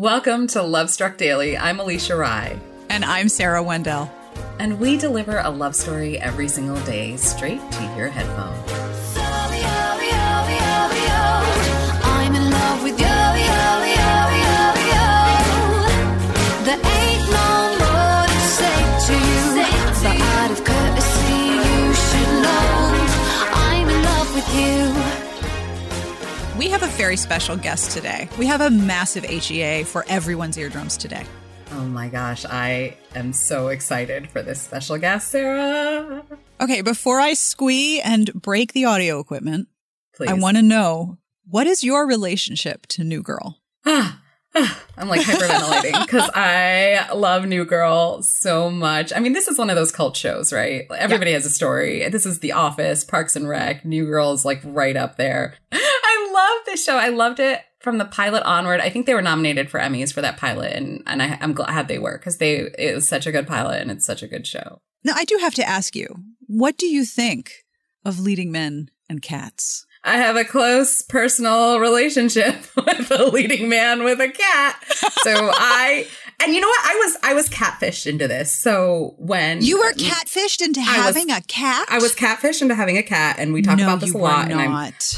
Welcome to Love Struck Daily. I'm Alisha Rai. And I'm Sarah Wendell. And we deliver a love story every single day straight to your headphone. I'm in love with yo, yo, yo, yo, yo. There ain't no more to say to you. But out of courtesy, you should know I'm in love with you. We have a very special guest today. We have a massive HEA for everyone's eardrums today. Oh my gosh, I am so excited for this special guest, Sarah. Okay, before I squee and break the audio equipment, Please. I want to know what is your relationship to New Girl? Ah, ah, I'm like hyperventilating because I love New Girl so much. I mean, this is one of those cult shows, right? Everybody has a story. This is The Office, Parks and Rec. New Girl is like right up there. I love show. I loved it from the pilot onward. I think they were nominated for Emmys for that pilot, and and I, I'm glad they were because they it was such a good pilot and it's such a good show. Now, I do have to ask you, what do you think of leading men and cats? I have a close personal relationship with a leading man with a cat. So I and you know what? I was I was catfished into this. So when You were catfished into I was- having a cat? I was catfished into having a cat, and we talk No, about this a lot. And.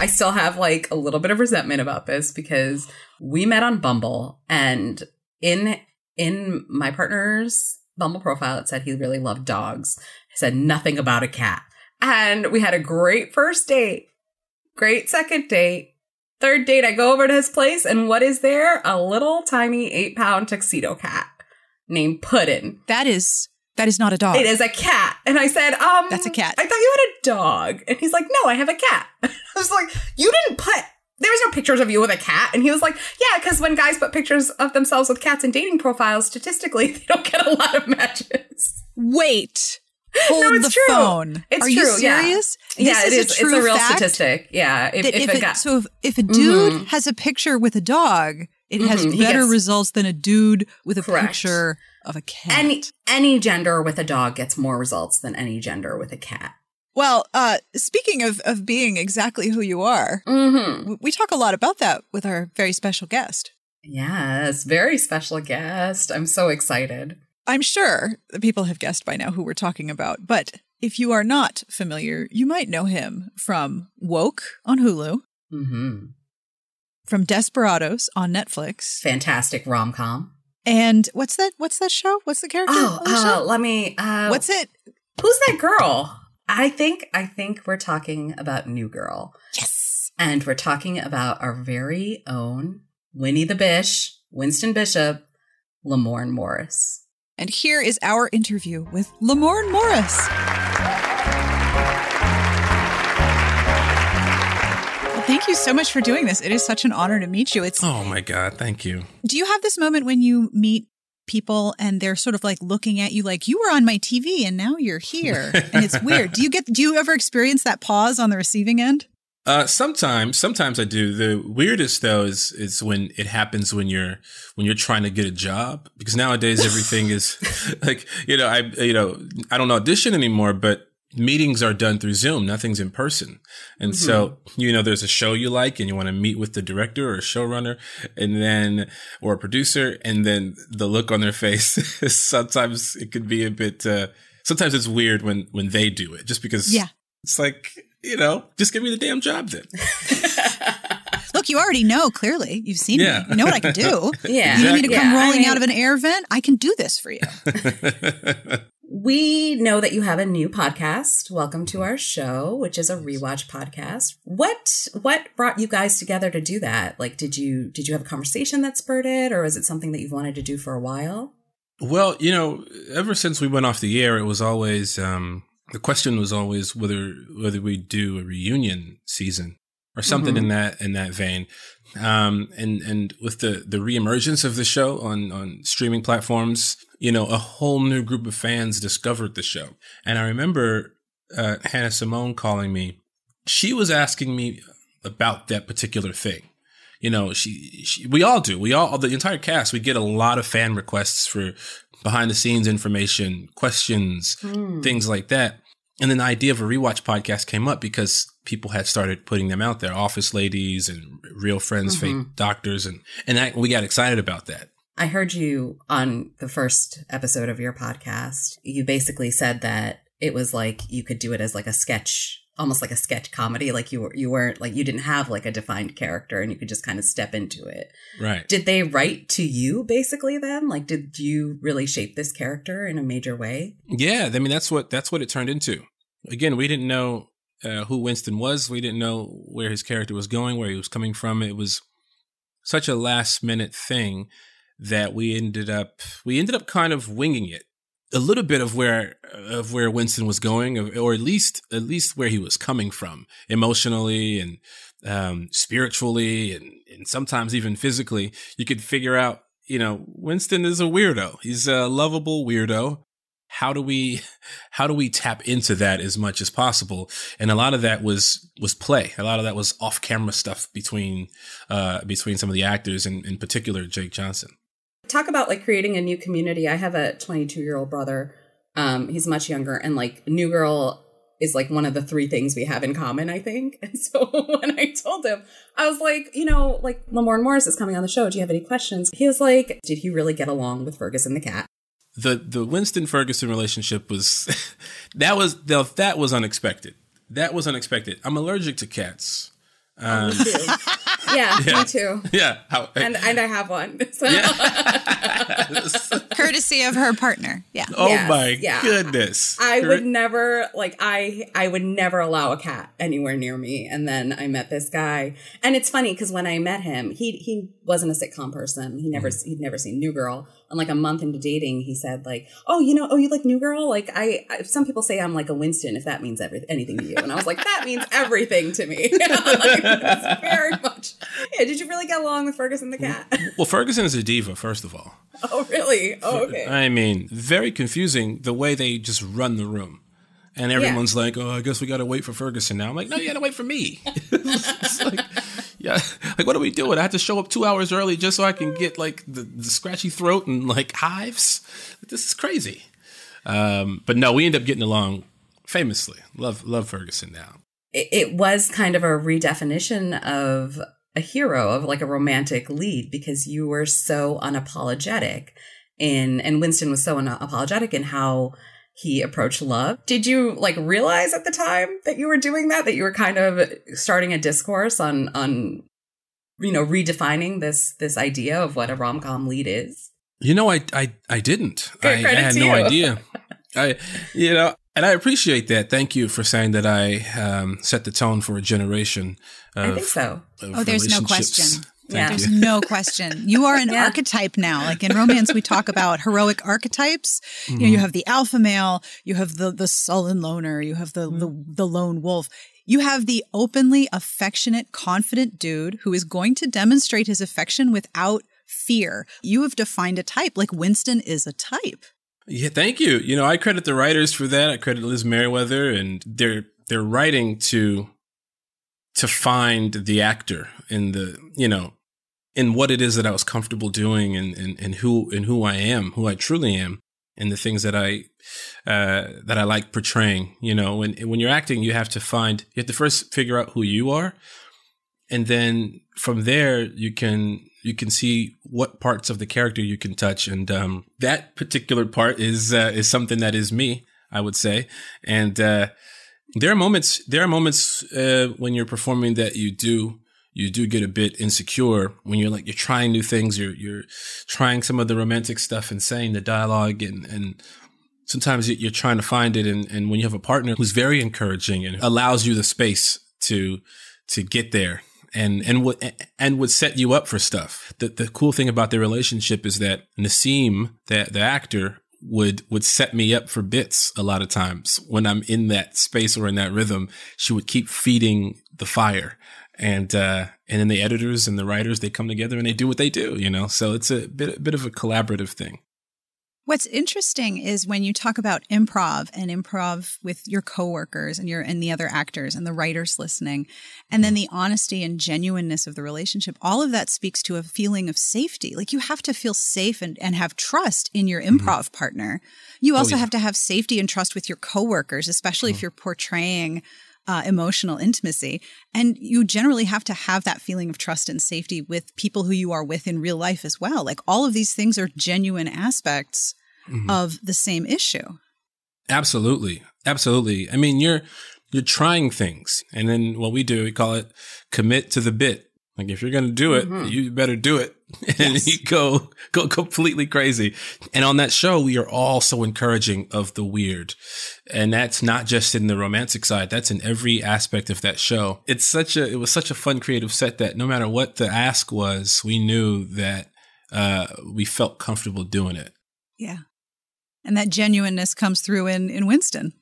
I still have like a little bit of resentment about this because we met on Bumble, and in in my partner's Bumble profile, it said he really loved dogs. He said nothing about a cat, and we had a great first date, great second date. Third date, I go over to his place, and what is there? A little tiny eight pound tuxedo cat named Puddin. That is that is not a dog. It is a cat. And I said, um That's a cat. I thought you had a dog. And he's like, No, I have a cat. I was like, You didn't put there was no pictures of you with a cat. And he was like, Yeah, because when guys put pictures of themselves with cats in dating profiles, statistically, they don't get a lot of matches. Wait. Hold it's the true. phone. It's Are you true, yeah. serious? yeah, This it is. a true it's a real statistic. Yeah. If, if, if it- guy so if, if a dude Mhm. has a picture with a dog, it has Mhm, he better gets- results than a dude with a Correct. picture of a cat. any any gender with a dog gets more results than any gender with a cat. well, uh, speaking of of being exactly who you are, Mm-hmm. we talk a lot about that with our very special guest. Yes, very special guest. I'm so excited. I'm sure the people have guessed by now who we're talking about, but if you are not familiar, you might know him from Woke on Hulu, Mm-hmm. from Desperados on Netflix, Fantastic rom com. and what's that? What's that show? What's the character? Oh, the uh, let me. Uh, what's it? Who's that girl? I think. I think we're talking about New Girl, Yes. and we're talking about our very own Winnie the Bish, Winston Bishop, Lamorne Morris. And here is our interview with Lamorne Morris. Well, thank you so much for doing this. It is such an honor to meet you. It's Oh my God, thank you. Do you have this moment when you meet people and they're sort of like looking at you like you were on my TV and now you're here and it's weird. Do you get do you ever experience that pause on the receiving end? Uh, sometimes, sometimes I do. The weirdest though is is when it happens when you're when you're trying to get a job because nowadays everything is like you know I you know I don't audition anymore, but meetings are done through Zoom. Nothing's in person, and so you know there's a show you like and you want to meet with the director or a showrunner, and then or a producer, and then the look on their face sometimes it could be a bit. Uh, sometimes it's weird when when they do it, just because Yeah. it's like, you know, just give me the damn job then. Look, you already know clearly. You've seen Yeah. me. You know what I can do. Yeah, You need me to come Yeah, I rolling mean, out of an air vent? I can do this for you. We know that you have a new podcast. Welcome to our show, which is a rewatch podcast. What what brought you guys together to do that? Like, did you did you have a conversation that spurred it, or is it something that you've wanted to do for a while? well, you know, ever since we went off the air, it was always um, the question was always whether whether we do a reunion season or something in that in that vein. Um, and and with the the reemergence of the show on on streaming platforms, you know, a whole new group of fans discovered the show. And I remember uh, Hannah Simone calling me. She was asking me about that particular thing. You know, she, she we all do. We all the entire cast. We get a lot of fan requests for behind the scenes information, questions, hmm. things like that. And then the idea of a rewatch podcast came up because people had started putting them out there, office ladies and real friends, fake mm-hmm. doctors, and and I, we got excited about that. I heard you on the first episode of your podcast. You basically said that it was like you could do it as like a sketch, almost like a sketch comedy. Like you were, you weren't like you didn't have like a defined character, and you could just kind of step into it. Right. Did they write to you basically then? Like, did you really shape this character in a major way? Yeah, I mean that's what that's what it turned into. Again, we didn't know uh, who Winston was. We didn't know where his character was going, where he was coming from. It was such a last minute thing that we ended up we ended up kind of winging it a little bit of where of where Winston was going, or at least at least where he was coming from emotionally and um, spiritually, and and sometimes even physically. You could figure out, you know, Winston is a weirdo. He's a lovable weirdo. How do we how do we tap into that as much as possible? And a lot of that was was play. A lot of that was off camera stuff between uh, between some of the actors, and in particular Jake Johnson talk about like creating a new community. I have a 22 year old brother. Um, he's much younger, and like New Girl is like one of the three things we have in common, I think. And so when I told him, I was like, you know, like Lamorne Morris is coming on the show. Do you have any questions? He was like, Did he really get along with Ferguson the cat? The the Winston Ferguson relationship was that was that was unexpected. That was unexpected. I'm allergic to cats. Um, oh, um, yeah, yeah, me too. Yeah, How, and and I have one. So. Yeah. Courtesy of her partner. Yeah. Oh yes, my yeah. goodness. I would never like I I would never allow a cat anywhere near me. And then I met this guy, and it's funny because when I met him, he he wasn't a sitcom person. He never mm. he'd never seen New Girl. And like a month into dating, he said like, "Oh, you know, oh, you like New Girl? Like I, I some people say I'm like a Winston if that means every, anything to you." And I was like, "That means everything to me." like, very much. Yeah. Did you really get along with Ferguson the cat? well, Ferguson is a diva, first of all. Oh, really? Oh, okay. I mean, very confusing the way they just run the room. And everyone's yeah. like, "Oh, I guess we got to wait for Ferguson now." I'm like, "No, you got to wait for me." like, yeah, like what are we doing? I have to show up two hours early just so I can get like the, the scratchy throat and like hives. This is crazy. Um, but no, we end up getting along famously. Love love Ferguson now. It, it was kind of a redefinition of a hero of like a romantic lead because you were so unapologetic in and Winston was so unapologetic in how he approached love. Did you like realize at the time that you were doing that that you were kind of starting a discourse on on you know redefining this this idea of what a rom-com lead is? You know I I I didn't. I, I, had no idea. I you know and I appreciate that. Thank you for saying that I um, set the tone for a generation. Of, I think so. Oh, there's no question. Thank yeah. There's no question. You are an yeah. archetype now. Like in romance, we talk about heroic archetypes. Mm-hmm. You know, you mm-hmm. have the alpha male, you have the the sullen loner, you have the, mm-hmm. the the lone wolf. You have the openly affectionate, confident dude who is going to demonstrate his affection without fear. You have defined a type. Like Winston is a type. Yeah, thank you. You know, I credit the writers for that. I credit Liz Meriwether and they're they're writing to to find the actor in the you know in what it is that I was comfortable doing and, and, and who and who I am, who I truly am, and the things that I uh, that I like portraying. You know, when when you're acting, you have to find you have to first figure out who you are, and then from there you can you can see what parts of the character you can touch, and um, that particular part is uh, is something that is me, I would say, and. Uh, there are moments. There are moments uh, when you're performing that you do you do get a bit insecure when you're like you're trying new things. You're you're trying some of the romantic stuff and saying the dialogue and and sometimes you're trying to find it. And and when you have a partner who's very encouraging and allows you the space to to get there and and would and would set you up for stuff. The the cool thing about their relationship is that Nasim, the the actor, would would set me up for bits a lot of times when I'm in that space or in that rhythm. She would keep feeding the fire, and uh, and then the editors and the writers they come together and they do what they do. You know, so it's a bit a bit of a collaborative thing. What's interesting is when you talk about improv and improv with your coworkers and your and the other actors and the writers listening, and then the honesty and genuineness of the relationship, all of that speaks to a feeling of safety. Like you have to feel safe and, and have trust in your mm-hmm. improv mm-hmm. partner. You oh, also oh, yeah. have to have safety and trust with your coworkers, especially mm-hmm. if you're portraying uh, emotional intimacy. And you generally have to have that feeling of trust and safety with people who you are with in real life as well. Like all of these things are genuine aspects Mhm. of the same issue. Absolutely. Absolutely. I mean, you're you're trying things. And then what we do, we call it commit to the bit. Like if you're going to do it, Mhm. you better do it. And Yes. you go go completely crazy. And on that show, we are all so encouraging of the weird. And that's not just in the romantic side, that's in every aspect of that show. It's such a it was such a fun creative set that no matter what the ask was, we knew that uh we felt comfortable doing it. Yeah. And that genuineness comes through in, in Winston.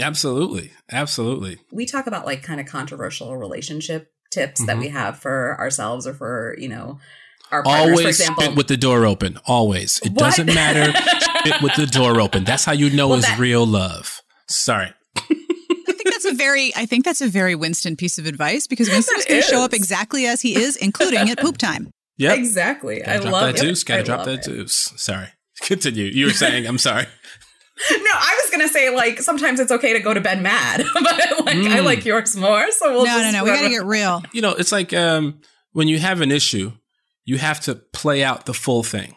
Absolutely. Absolutely. we talk about like kind of controversial relationship tips that Mhm. we have for ourselves or for you know our partners, Always for example. spit with the door open. Always. It What? doesn't matter. spit with the door open. That's how you know Well, it's that- real love. Sorry. I think that's a very I think that's a very Winston piece of advice because Winston's That going to show up exactly as he is, including at poop time. Yeah, exactly. Gotta I drop love that it. deuce. Gotta I drop that it. deuce. Sorry. Continue. You were saying, I'm sorry. No, I was gonna say like sometimes it's okay to go to bed mad, but like I Mm. like yours more. So we'll no, just no, no. We got to get real. You know, it's like um, when you have an issue, you have to play out the full thing.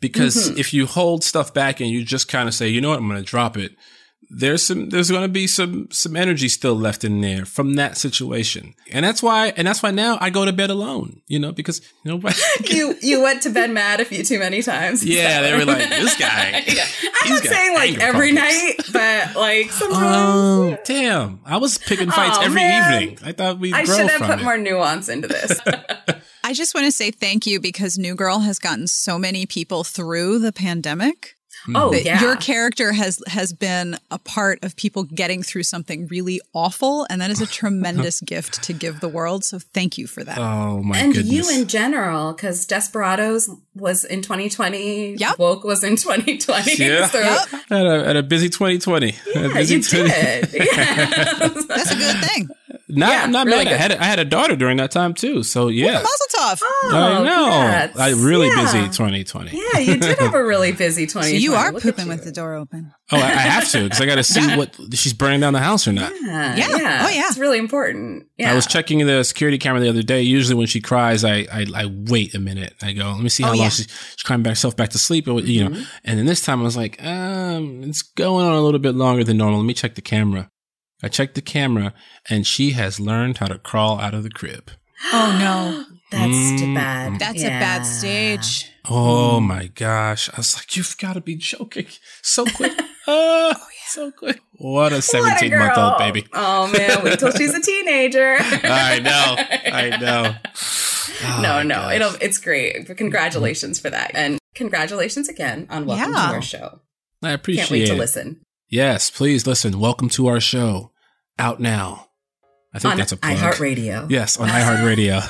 Because Mhm. if you hold stuff back and you just kind of say, you know what, I'm going to drop it, there's some there's going to be some some energy still left in there from that situation. And that's why and that's why now I go to bed alone, you know, because nobody you you went to bed mad a few too many times. Yeah, they were like, "This guy, yeah. I'm not saying like every problems." night, but like um, sometimes. Oh, damn. I was picking fights Oh, every man. evening. I thought we'd I grow should have from put it. more nuance into this. I just want to say thank you because New Girl has gotten so many people through the pandemic. Mm-hmm. oh that yeah, Your character has has been a part of people getting through something really awful, and that is a tremendous gift to give the world. So thank you for that. Oh my God. and goodness. you in general, because Desperados was in 2020. Yep. Woke was in 2020. Yeah. So, Yep. at a, at a busy 2020. At a yeah, busy you 20 did. Yeah. That's a good thing. Not, Yeah, I'm not really mad. I had a, I had a daughter during that time too. So yeah, Mazel tov. Oh, I know. congrats. I really Yeah. busy 2020. Yeah, you did have a really busy So 2020. you are Look pooping you. with the door open. Oh, I, I have to because I got to see Yeah. what she's burning down the house or not. Yeah, Yeah. Oh, yeah. It's really important. Yeah. I was checking the security camera the other day. Usually, when she cries, I I, I wait a minute. I go, let me see how Oh, long yeah. she's, she's crying back herself back to sleep. Or, you Mm-hmm. know, and then this time I was like, um, it's going on a little bit longer than normal. Let me check the camera. I checked the camera, and she has learned how to crawl out of the crib. Oh no, That's too Mm. bad. that's a bad stage. Oh my gosh! I was like, you've got to be joking so quick. oh, so quick. What a What a seventeen month old baby. Oh man, wait till she's a teenager. I know. I know. Oh, no, no, gosh. it'll it's great. Congratulations for that, and congratulations again on welcome Yeah. to our show. I appreciate Can't appreciate wait to listen Yes, please listen. Welcome to our show. Out now. I think on that's a plug. iHeartRadio. Yes, on iHeartRadio.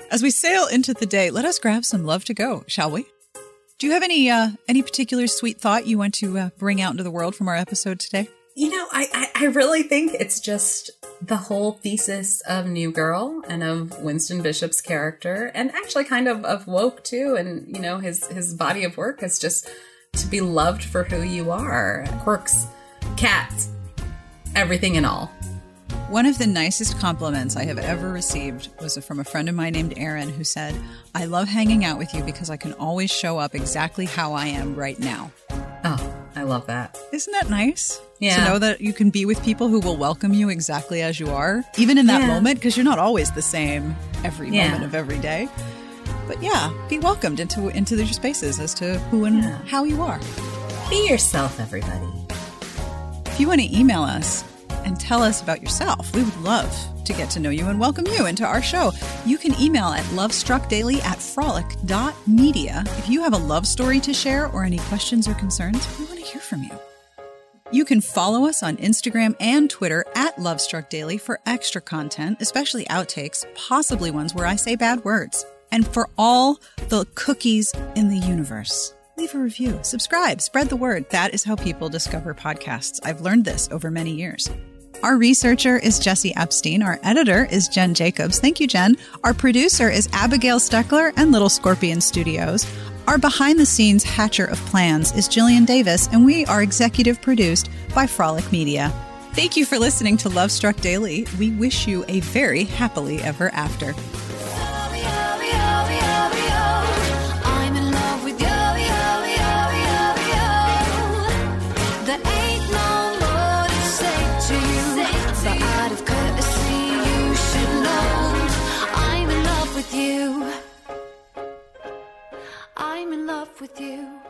As we sail into the day, let us grab some love to go, shall we? Do you have any uh, any particular sweet thought you want to uh, bring out into the world from our episode today? You know, I, I I really think it's just the whole thesis of New Girl and of Winston Bishop's character, and actually kind of of Woke too, and you know his his body of work is just to be loved for who you are, quirks, cats, everything and all. One of the nicest compliments I have ever received was from a friend of mine named Erin who said, I love hanging out with you because I can always show up exactly how I am right now. Oh, I love that. Isn't that nice? Yeah. To know that you can be with people who will welcome you exactly as you are, even in that Yeah. moment, because you're not always the same every Yeah. moment of every day. But yeah, be welcomed into into their spaces as to who and Yeah. how you are. Be yourself, everybody. If you want to email us and tell us about yourself, we would love to get to know you and welcome you into our show. You can email at lovestruckdaily at frolic.media. If you have a love story to share or any questions or concerns, we want to hear from you. You can follow us on Instagram and Twitter at lovestruckdaily for extra content, especially outtakes, possibly ones where I say bad words. And for all the cookies in the universe, leave a review, subscribe, spread the word. That is how people discover podcasts. I've learned this over many years. Our researcher is Jesse Epstein. Our editor is Jen Jacobs. Thank you, Jen. Our producer is Abigail Steckler and Little Scorpion Studios. Our behind the scenes hatcher of plans is Jillian Davis, and we are executive produced by Frolic Media. Thank you for listening to Love Struck Daily. We wish you a very happily ever after. With you.